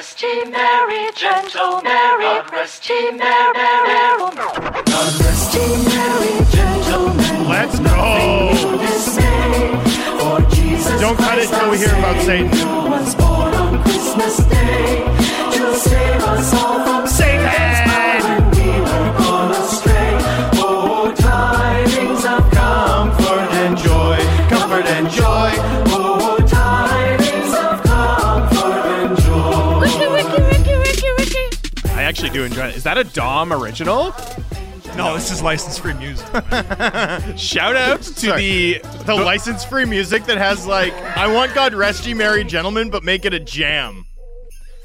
rest ye merry, gentle merry, rest ye merry, merry. God rest ye merry, gentlemen. Let's go. Dismay, for Jesus Don't cut it till we hear about Savior Satan. Actually do enjoy it. Is that a Dom original? No, this is license-free music. Shout out to Sorry. the The license free music that has like I want God rest ye merry gentlemen, but make it a jam.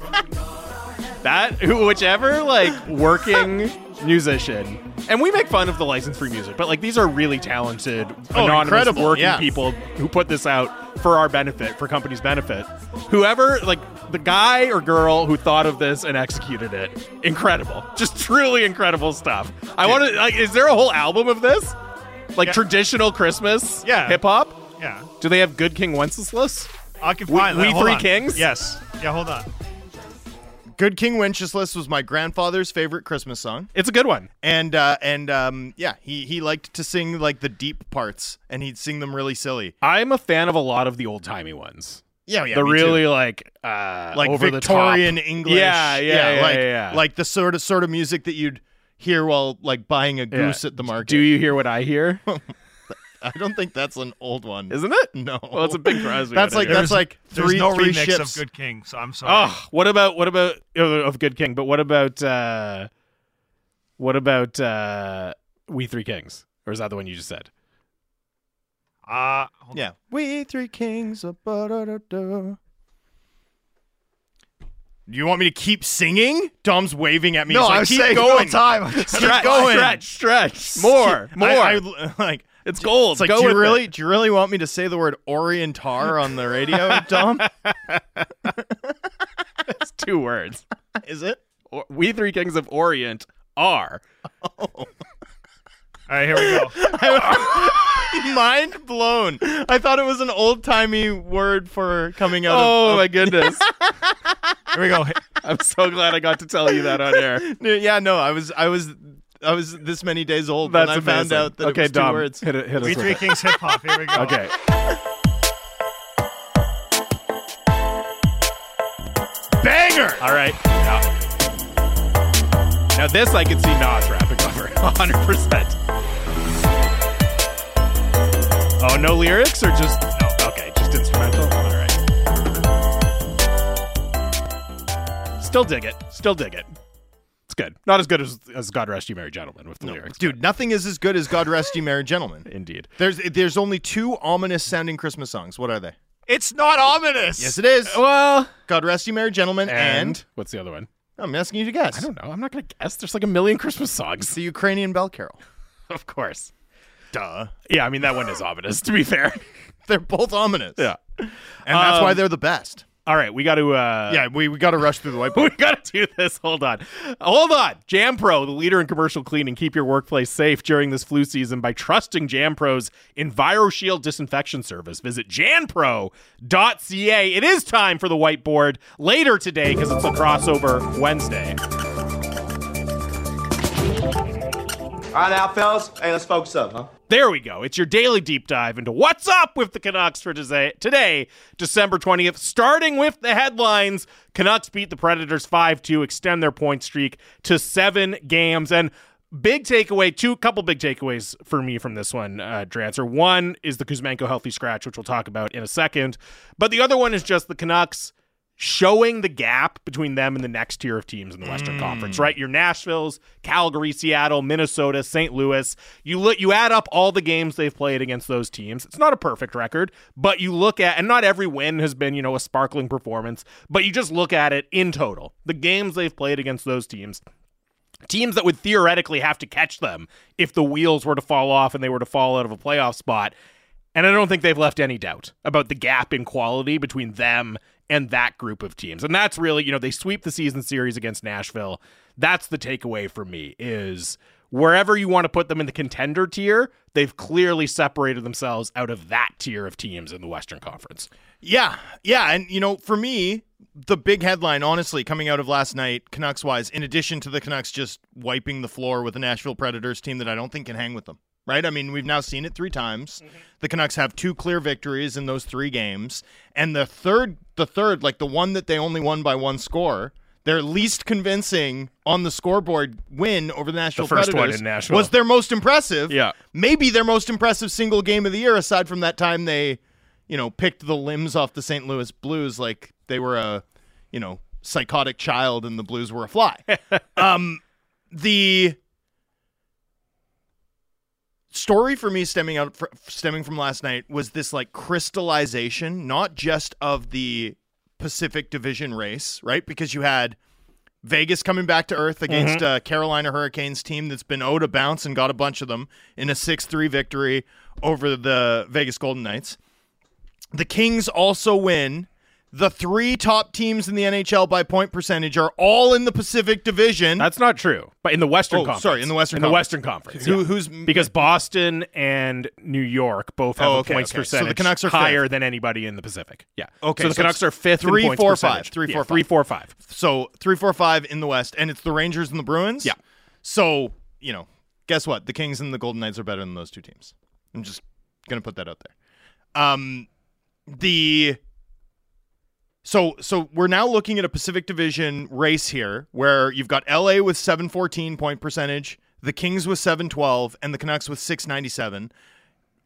that whichever like working musician. And we make fun of the license free music, but like these are really talented, Oh, anonymous working yeah. people who put this out for our benefit, for company's benefit. Whoever, like the guy or girl who thought of this and executed it, incredible. Just truly incredible stuff. I want to like is there a whole album of this? Like Yeah. traditional Christmas Yeah. hip hop? yeah, Do they have good King Wenceslas? I can find we that. Hold Three on. Kings? Yes. Yeah, hold on. Good King Wenceslas was my grandfather's favorite Christmas song. It's a good one. And uh and um yeah, he he liked to sing like the deep parts and he'd sing them really silly. I'm a fan of a lot of the old timey ones. Yeah, yeah. the me too. really like uh like over Victorian the top. English. Yeah, yeah, yeah, like yeah, yeah. like the sort of sort of music that you'd hear while like buying a goose Yeah. at the market. Do you hear what I hear? I don't think that's an old one. Isn't it? No. Well, it's a Bing Crosby. That's like anyway. that's like three no three remix ships. of Good King, so I'm sorry. Oh, what about what about uh, of Good King? But what about uh what about uh We Three Kings? Or is that the one you just said? Uh, hold Yeah. We three kings. ba-da-da-da. Do you want me to keep singing? Dom's waving at me. No, He's like, I was keep saying going. no time. Stretch, going. stretch, stretch. More, more. I, I, like it's gold. it's like, Go do you really, it. do you really want me to say the word Orientar on the radio, Dom? It's two words. Is it? Or- we Three Kings of Orient are. All right, here we go. Mind blown. I thought it was an old timey word for coming out Oh of. my goodness. Here we go. I'm so glad I got to tell you that on air. yeah, no, I was, I was, I was this many days old That's when I found out that okay, it was two words. hit it. Hit us We Three. Kings hip hop. Here we go. Okay. Banger. All right. Now, now this I can see Nas rapping over 100%. Oh, no lyrics or just no? Okay, just instrumental. All right. Still dig it. Still dig it. It's good. Not as good as, as God Rest You Merry Gentlemen with the lyrics. Dude, nothing is as good as God Rest You Merry Gentlemen. Indeed. There's there's only two ominous sounding Christmas songs. What are they? It's not ominous. Yes, it is. Well, God Rest You Merry Gentlemen and, and, what's the other one? I'm asking you to guess. I don't know. I'm not going to guess. There's like a million Christmas songs. The Ukrainian Bell Carol. Of course. Duh. Yeah, I mean, that one is ominous, to be fair. They're both ominous. yeah. And that's Um, why they're the best. All right, we got to. Uh, Yeah, we, we got to rush through the whiteboard. we whiteboard. got to do this. Hold on. Hold on. Jan-Pro, the leader in commercial cleaning. Keep your workplace safe during this flu season by trusting Jan-Pro's EnviroShield disinfection service. Visit janpro.ca. It is time for the whiteboard later today because it's a crossover Wednesday. All right, now, fellas. Hey, let's focus up, huh? There we go. It's your daily deep dive into what's up with the Canucks for today, December 20th. Starting with the headlines Canucks beat the Predators 5 2, extend their point streak to seven games. And big takeaway, two couple big takeaways for me from this one, uh, Drancer. One is the Kuzmenko healthy scratch, which we'll talk about in a second. But the other one is just the Canucks showing the gap between them and the next tier of teams in the Western mm. Conference, right? Your Nashville's, Calgary, Seattle, Minnesota, St. Louis. You look you add up all the games they've played against those teams. It's not a perfect record, but you look at and not every win has been, you know, a sparkling performance, but you just look at it in total. The games they've played against those teams teams that would theoretically have to catch them if the wheels were to fall off and they were to fall out of a playoff spot. And I don't think they've left any doubt about the gap in quality between them and that group of teams. And that's really, you know, they sweep the season series against Nashville. That's the takeaway for me is wherever you want to put them in the contender tier, they've clearly separated themselves out of that tier of teams in the Western Conference. Yeah, yeah, and you know, for me, the big headline, honestly, coming out of last night, Canucks wise, in addition to the Canucks just wiping the floor with the Nashville Predators team that I don't think can hang with them. Right? I mean, we've now seen it three times. The Canucks have two clear victories in those three games, and the third, the third, like the one that they only won by one score, their least convincing on the scoreboard win over the Nashville first one in Nashville. was their most impressive. Yeah. maybe their most impressive single game of the year, aside from that time they, you know, picked the limbs off the St. Louis Blues like they were a, you know, psychotic child and the Blues were a fly. um, the story for me stemming out fr- stemming from last night was this like crystallization, not just of the Pacific Division race, right? Because you had Vegas coming back to earth against uh, Carolina Hurricanes team that's been owed a bounce and got a bunch of them in a 6-3 victory over the Vegas Golden Knights. The Kings also win. The three top teams in the NHL by point percentage are all in the Pacific Division. That's not true. But in the Western Oh, Conference. sorry, in the Western in the Conference. Western Conference. Who- yeah. who's because Boston and New York both have Oh, a okay, points okay. So the Canucks are higher fifth. than anybody in the Pacific. Yeah. Okay, So the so Canucks are fifth three, in four, percentage. five. Three, Yeah, four, three, five. four, five. So three, four, five in the West, and it's the Rangers and the Bruins. Yeah. So you know, guess what? The Kings and the Golden Knights are better than those two teams. I'm just gonna put that out there. Um, the so so we're now looking at a Pacific Division race here, where you've got LA with 714 point percentage, the Kings with 712, and the Canucks with 697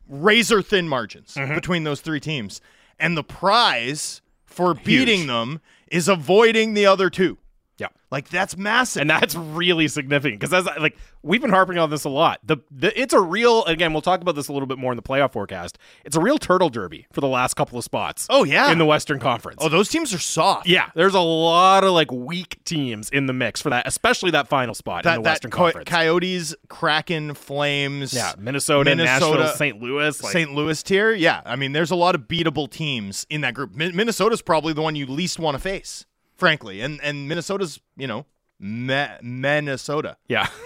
razor thin margins Mm-hmm. between those three teams. And the prize for beating them is avoiding the other two. Yeah. Like that's massive. And that's really significant because as like we've been harping on this a lot. The, the it's a real again. We'll talk about this a little bit more in the playoff forecast. It's a real turtle derby for the last couple of spots. Oh, yeah. in the Western Conference. oh, those teams are soft. yeah, there's a lot of like weak teams in the mix for that, especially that final spot That in the that Western Co- Conference. Coyotes, Kraken, Flames, yeah, Minnesota, Minnesota, Nashville, St. Louis. Like, St. Louis tier. Yeah, I mean, there's a lot of beatable teams in that group. Min- Minnesota's probably the one you least want to face, frankly. And and Minnesota's, you know, me- Minnesota. yeah.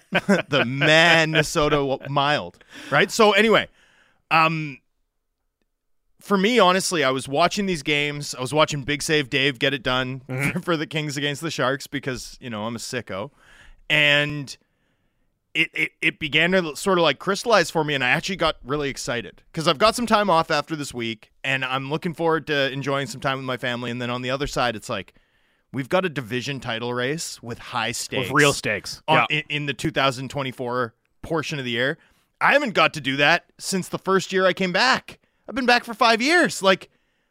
the Minnesota mild, right? So anyway, um, for me, honestly, I was watching these games. I was watching Big Save Dave get it done for, for the Kings against the Sharks because you know I'm a sicko, and it, it it began to sort of like crystallize for me, and I actually got really excited because I've got some time off after this week, and I'm looking forward to enjoying some time with my family. And then on the other side, it's like we've got a division title race with high stakes, With real stakes. on, yeah. in, in the 2024 portion of the year. I haven't got to do that since the first year I came back. I've been back for five years. Like,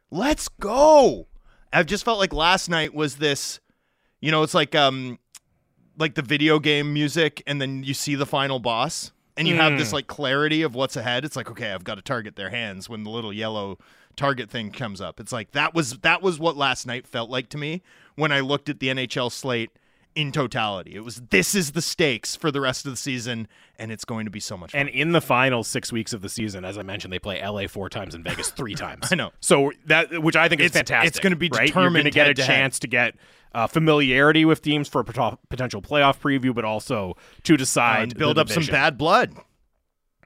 let's go. I've just felt like last night was this, you know, it's like um, like the video game music, and then you see the final boss, and you have this hmm. like clarity of what's ahead. It's like, okay, I've got to target their hands when the little yellow target thing comes up. It's like that was that was what last night felt like to me when I looked at the NHL slate in totality. It was this is the stakes for the rest of the season, and it's going to be so much fun. And in the final six weeks of the season, as I mentioned, they play LA four times and Vegas three times. I know. So that, which I think is It's- fantastic. it's gonna be right? You're determined going to get a chance to get uh, familiarity with teams for a pot- potential playoff preview, but also to decide and build up some bad blood.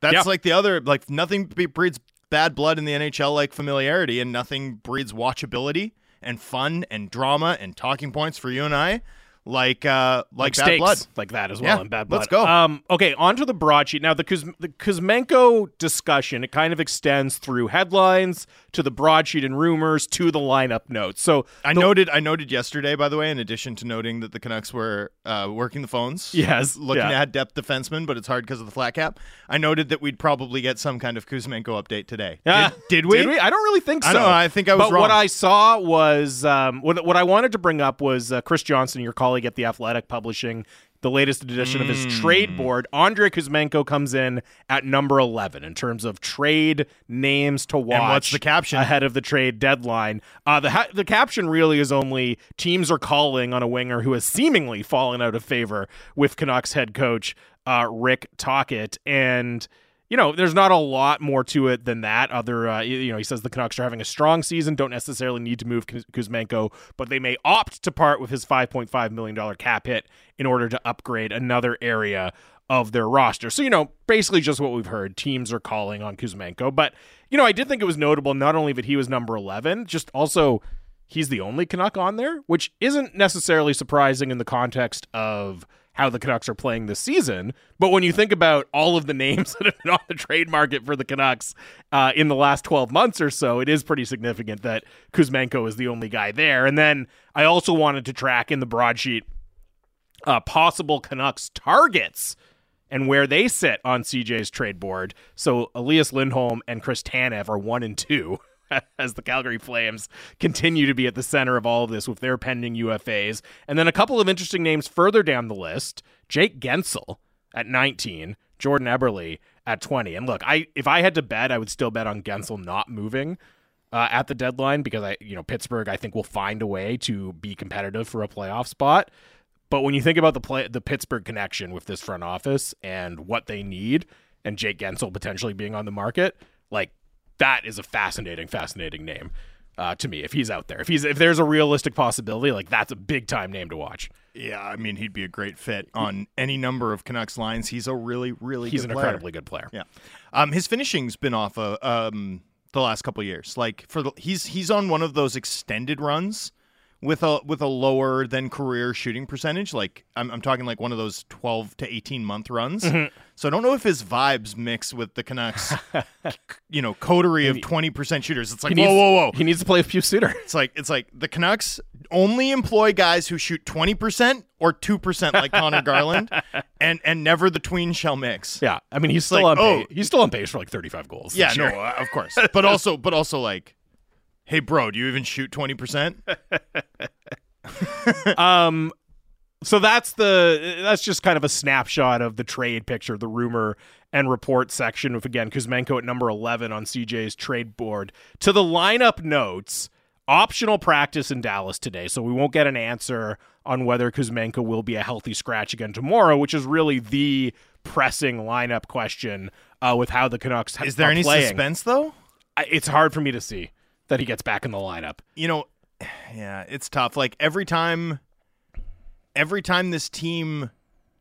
That's Yeah. like the other like nothing breeds bad blood in the NHL like familiarity, and nothing breeds watchability and fun and drama and talking points for you and I like uh like, bad blood. like that as well Yeah, and bad blood. let's go. Um, okay, on to the broadsheet now. The, Kuz- the Kuzmenko discussion it kind of extends through headlines to the broadsheet and rumors to the lineup notes. So I the- noted I noted yesterday, by the way, in addition to noting that the Canucks were uh, working the phones. Yes, Looking yeah. to add depth defensemen, but it's hard because of the flat cap. I noted that we'd probably get some kind of Kuzmenko update today. Did, did we? Did we? I don't really think so. I know. I think I was but wrong. what I saw was um, what, what I wanted to bring up was uh, Chris Johnston, your colleague at the Athletic, publishing the latest edition of his Hmm. trade board. Andrei Kuzmenko comes in at number eleven in terms of trade names to watch. what's the caption? ahead of the trade deadline? Uh, the ha- the caption really is only teams are calling on a winger who has seemingly fallen out of favor with Canucks head coach uh, Rick Tocchet and you know, there's not a lot more to it than that. Other, uh, you know, he says the Canucks are having a strong season, don't necessarily need to move Kuz- Kuzmenko, but they may opt to part with his 5.5 million dollar cap hit in order to upgrade another area of their roster. So, you know, basically just what we've heard. Teams are calling on Kuzmenko, but you know, I did think it was notable not only that he was number 11, just also he's the only Canuck on there, which isn't necessarily surprising in the context of how the Canucks are playing this season. But when you think about all of the names that have been on the trade market for the Canucks uh, in the last 12 months or so, it is pretty significant that Kuzmenko is the only guy there. And then I also wanted to track in the broadsheet uh, possible Canucks targets and where they sit on CJ's trade board. So Elias Lindholm and Chris Tanev are one and two. As the Calgary Flames continue to be at the center of all of this with their pending UFAs. And then a couple of interesting names further down the list Jake Guentzel at 19, Jordan Eberle at 20. And look, I if I had to bet, I would still bet on Guentzel not moving uh, at the deadline because I, you know, Pittsburgh, I think will find a way to be competitive for a playoff spot. But when you think about the play, the Pittsburgh connection with this front office and what they need, and Jake Guentzel potentially being on the market, like that is a fascinating, fascinating name uh, to me. If he's out there, if he's if there's a realistic possibility, like that's a big time name to watch. Yeah, I mean he'd be a great fit on any number of Canucks lines. He's a really, really He's an player. incredibly good player. Yeah, um, his finishing's been off uh, um the last couple of years. Like for the he's he's on one of those extended runs with a with a lower than career shooting percentage. Like I'm I'm talking like one of those 12 to 18 month runs. Mm-hmm. So I don't know if his vibes mix with the Canucks, you know, coterie of 20% shooters. It's like needs, whoa, whoa, whoa. He needs to play with Pius Suter. It's like it's like the Canucks only employ guys who shoot twenty percent or two percent, like Conor Garland, and and never the tween shall mix. Yeah, I mean he's still like, on oh. pace. He's still on pace for like 35 goals. Yeah, no, uh, of course, but also but also like, hey, bro, do you even shoot twenty percent? um so that's the that's just kind of a snapshot of the trade picture the rumor and report section of again kuzmenko at number 11 on cj's trade board to the lineup notes optional practice in dallas today so we won't get an answer on whether kuzmenko will be a healthy scratch again tomorrow which is really the pressing lineup question uh, with how the canucks Is there any playing. suspense though? I- it's hard for me to see that he gets back in the lineup You know, yeah, it's tough. Like every time, every time this team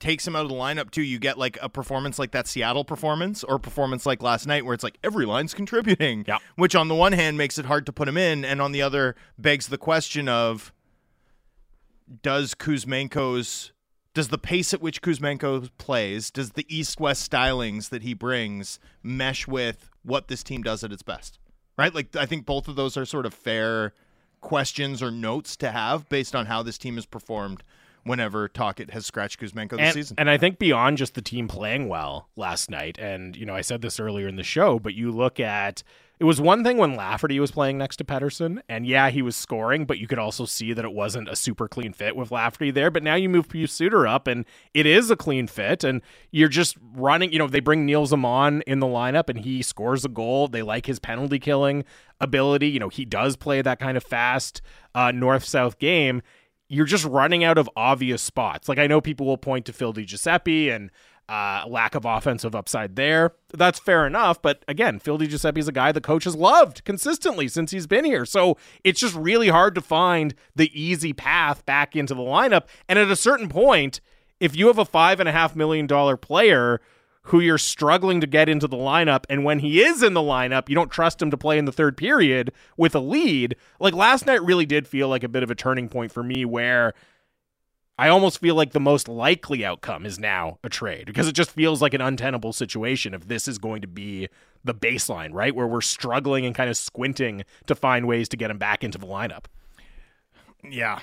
takes him out of the lineup too, you get like a performance like that Seattle performance or a performance like last night where it's like every line's contributing. Yeah. Which on the one hand makes it hard to put him in, and on the other begs the question of does Kuzmenko's does the pace at which Kuzmenko plays, does the east-west stylings that he brings mesh with what this team does at its best? Right? Like I think both of those are sort of fair questions or notes to have based on how this team has performed whenever Tocchet has scratched Kuzmenko this and, season. and I think beyond just the team playing well last night, and you know, I said this earlier in the show, but you look at it was one thing when Lafferty was playing next to Pettersson, and yeah, he was scoring, but you could also see that it wasn't a super clean fit with Lafferty there. But now you move Pius Suter up, and it is a clean fit, and you're just running. You know, they bring Nils Åman in the lineup, and he scores a goal. They like his penalty killing ability. You know, he does play that kind of fast uh, north south game you're just running out of obvious spots. Like I know people will point to Phil Giuseppe and uh, lack of offensive upside there. That's fair enough, but again, Phil Giuseppe is a guy the coach has loved consistently since he's been here. So it's just really hard to find the easy path back into the lineup. And at a certain point, if you have a five and a half million dollar player who you're struggling to get into the lineup, and when he is in the lineup, you don't trust him to play in the third period with a lead. Like last night really did feel like a bit of a turning point for me where I almost feel like the most likely outcome is now a trade because it just feels like an untenable situation if this is going to be the baseline, right? Where we're struggling and kind of squinting to find ways to get him back into the lineup. Yeah.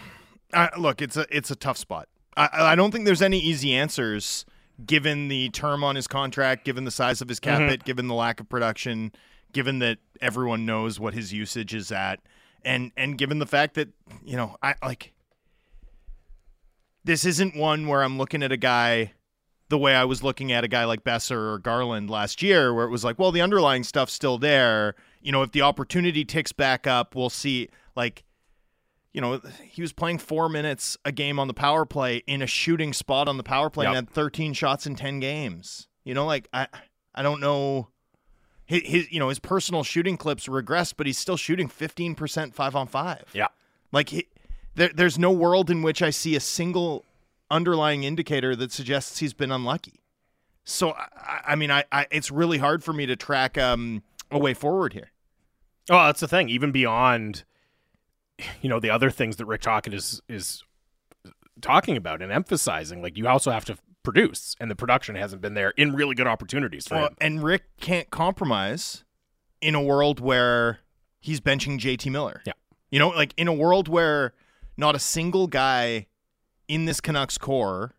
Uh, look, it's a it's a tough spot. I, I don't think there's any easy answers given the term on his contract, given the size of his cap hit, given the lack of production, given that everyone knows what his usage is at, and and given the fact that you know I like this isn't one where I'm looking at a guy the way I was looking at a guy like Boeser or Garland last year, where it was like, well, the underlying stuff's still there. You know, if the opportunity ticks back up, we'll see. Like, you know, he was playing four minutes a game on the power play in a shooting spot on the power play and had 13 shots in 10 games. You know, like I, I don't know. His, his, you know, his personal shooting clips regressed, but he's still shooting 15% five on five. Yeah. Like he, there, there's no world in which I see a single underlying indicator that suggests he's been unlucky. So I, I mean, I, I, it's really hard for me to track um, a way forward here. Well, that's the thing. Even beyond you know the other things that Rick Tocchet is is talking about and emphasizing. Like you also have to produce, and the production hasn't been there in really good opportunities for Well, him. and Rick can't compromise in a world where he's benching JT Miller. Yeah. You know, like in a world where not a single guy in this Canucks core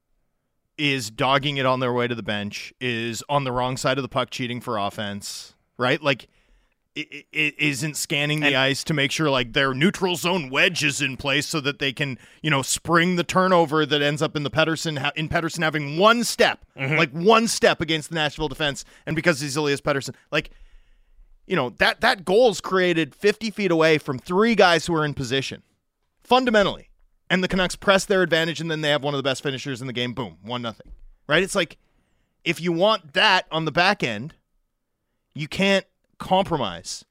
is dogging it on their way to the bench, is on the wrong side of the puck cheating for offense, right? Like it, it isn't scanning the ice to make sure like their neutral zone wedge is in place so that they can you know spring the turnover that ends up in the Pettersson ha- in Pettersson having one step mm-hmm. like one step against the Nashville defense. And because he's Elias Pettersson like you know that that goal's created 50 feet away from three guys who are in position fundamentally and the Canucks press their advantage and then they have one of the best finishers in the game boom one nothing right it's like if you want that on the back end you can't compromise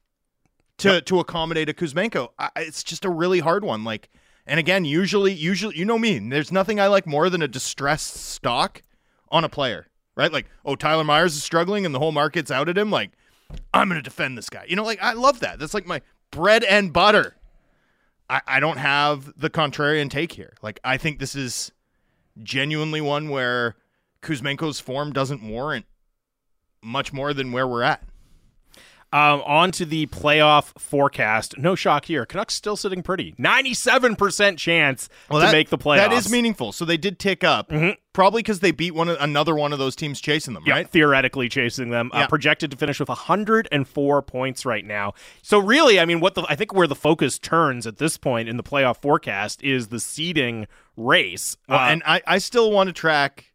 to to accommodate a Kuzmenko. I, it's just a really hard one. Like, and again, usually, usually, you know me. There's nothing I like more than a distressed stock on a player, right? Like, oh, Tyler Myers is struggling and the whole market's out at him. Like, I'm gonna defend this guy. You know, like I love that. That's like my bread and butter. I, I don't have the contrarian take here. Like, I think this is genuinely one where Kuzmenko's form doesn't warrant much more than where we're at. Um, on to the playoff forecast. No shock here. Canucks still sitting pretty. Ninety-seven percent chance to that- make the playoffs. That is meaningful. So they did tick up, probably because they beat one another one of those teams chasing them, Yeah, right? theoretically chasing them. Uh, projected to finish with 104 points right now. So really, I mean, what the I think where the focus turns at this point in the playoff forecast is the seeding race. Well, Uh, and I, I still want to track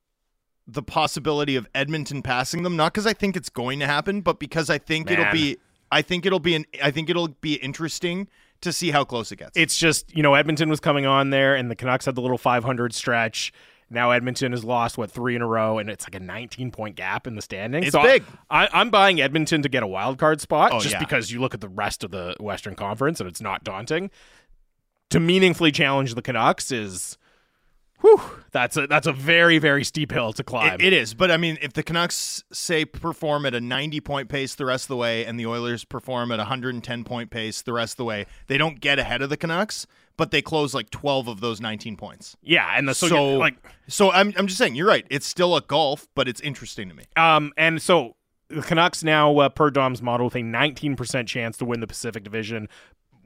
the possibility of Edmonton passing them, not because I think it's going to happen, but because I think it'll be, I think it'll be an, I think it'll be interesting to see how close it gets. it's just you know Edmonton was coming on there, and the Canucks had the little 500 stretch. Now Edmonton has lost what three in a row, and it's like a 19 point gap in the standings. It's So big. I, I'm buying Edmonton to get a wild card spot, Oh, just yeah. because you look at the rest of the Western Conference and it's not daunting. To meaningfully challenge the Canucks is, whew, that's a that's a very very steep hill to climb. It- it is, but I mean, if the Canucks say perform at a 90 point pace the rest of the way, and the Oilers perform at a 110 point pace the rest of the way, they don't get ahead of the Canucks, but they close like 12 of those 19 points. yeah, and the so, So, like so I'm I'm just saying, you're right. It's still a golf, but it's interesting to me. Um, and so the Canucks now, uh, per Dom's model, with a 19% chance to win the Pacific Division,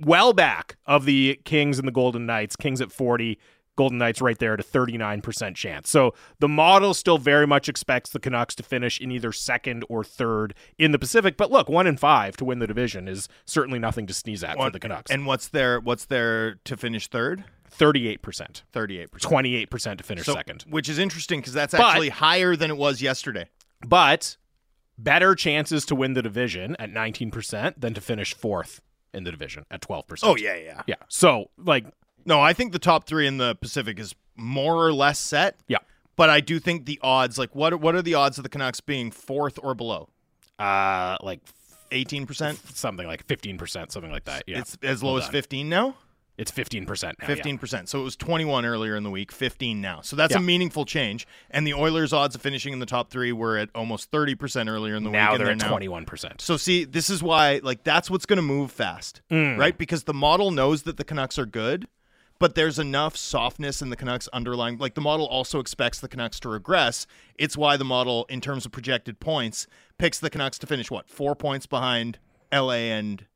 well back of the Kings and the Golden Knights. Kings at 40, Golden Knights right there at a 39% chance. So the model still very much expects the Canucks to finish in either second or third in the Pacific. But look, one in five to win the division is certainly nothing to sneeze at for the Canucks. And what's their what's their to finish third? 38%, 38 percent. 28% to finish second. which is interesting because that's But- actually higher than it was yesterday. but better chances to win the division at 19% than to finish fourth in the division at 12%. Oh yeah, yeah. Yeah. So, like, No, I think the top three in the Pacific is more or less set. yeah. But I do think the odds, like what what are the odds of the Canucks being fourth or below? Uh, like Eighteen percent. something like 15%, something like that. Yeah. It's as low Hold as fifteen now. It's 15% now. Fifteen percent. So it was twenty one earlier in the week. Fifteen now. So that's Yeah. a meaningful change. And the Oilers' odds of finishing in the top three were at almost thirty percent earlier in the week Now week. they're and at now 21%. So see, this is why like that's what's going to move fast, Mm. right? Because the model knows that the Canucks are good, but there's enough softness in the Canucks underlying. Like the model also expects the Canucks to regress. It's why the model, in terms of projected points, picks the Canucks to finish what four points behind LA and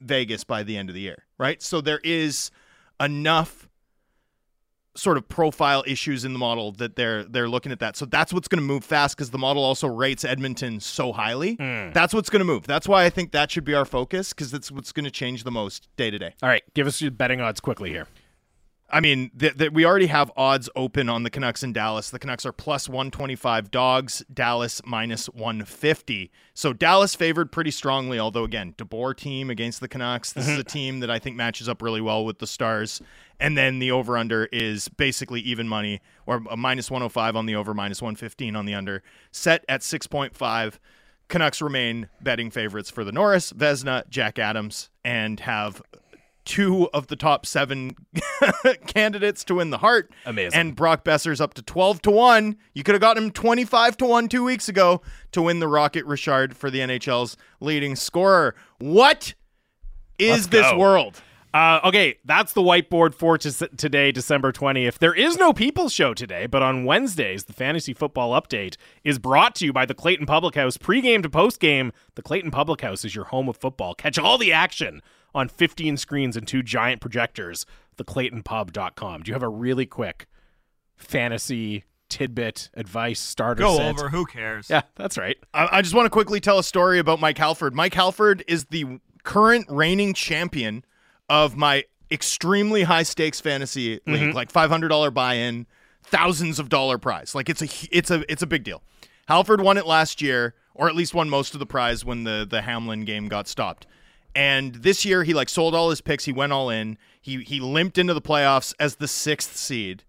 Vegas by the end of the year, right? So there is enough sort of profile issues in the model that they're they're looking at that. So that's what's going to move fast because the model also rates Edmonton so highly. Hmm. That's what's going to move. That's why I think that should be our focus because that's what's going to change the most day to day. All right. Give us your betting odds quickly here. I mean, th- th- we already have odds open on the Canucks in Dallas. The Canucks are plus 125 dogs, Dallas minus 150. So Dallas favored pretty strongly, although, again, DeBoer team against the Canucks. This is a mm-hmm. team that I think matches up really well with the Stars. And then the over under is basically even money, or a minus 105 on the over, minus 115 on the under, set at 6.5. Canucks remain betting favorites for the Norris, Vezina, Jack Adams, and have two of the top seven candidates to win the Hart. Amazing. And Brock Boeser's up to 12 to 1. You could have gotten him 25 to 1 two weeks ago to win the Rocket Richard for the NHL's leading scorer. What is this world? Uh, okay, that's the whiteboard for t- today, December 20th. There is no People's Show today, but on Wednesdays, the Fantasy Football Update is brought to you by the Clayton Public House. Pre-game to post-game, the Clayton Public House is your home of football. Catch all the action on 15 screens and two giant projectors. TheClaytonPub.com. Do you have a really quick fantasy tidbit advice starter Go set? over. Who cares? Yeah, that's right. I, I just want to quickly tell a story about Mike Halford. Mike Halford is the current reigning champion of my extremely high stakes fantasy mm-hmm. league, like five hundred dollar buy in, thousands of dollar prize. Like it's a it's a it's a big deal. Halford won it last year, or at least won most of the prize when the the Hamlin game got stopped. And this year he like sold all his picks. He went all in. He he limped into the playoffs as the sixth seed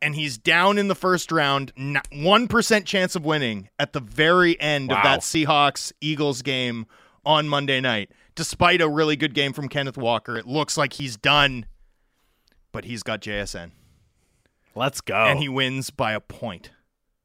and he's down in the first round, one percent chance of winning at the very end Wow. of that Seahawks Eagles game on Monday night. Despite a really good game from Kenneth Walker, it looks like he's done, but he's got JSN, Let's go. and he wins by a point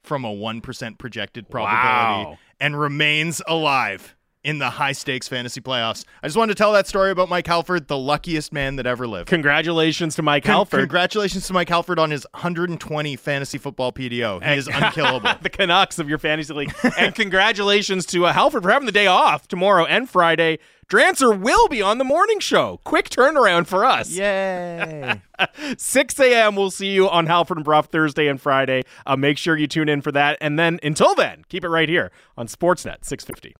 from a one percent projected probability, Wow. and remains alive in the high stakes fantasy playoffs. I just wanted to tell that story about Mike Halford, the luckiest man that ever lived. Congratulations to Mike Con- Halford. Congratulations to Mike Halford on his 120 fantasy football PDO. He is unkillable. the Canucks of your fantasy league. and congratulations to uh, Halford for having the day off tomorrow and Friday. Drancer will be on the morning show. Quick turnaround for us. Yay. 6 a.m. We'll see you on Halford and Brough Thursday and Friday. Uh, make sure you tune in for that. And then until then, keep it right here on Sportsnet 650.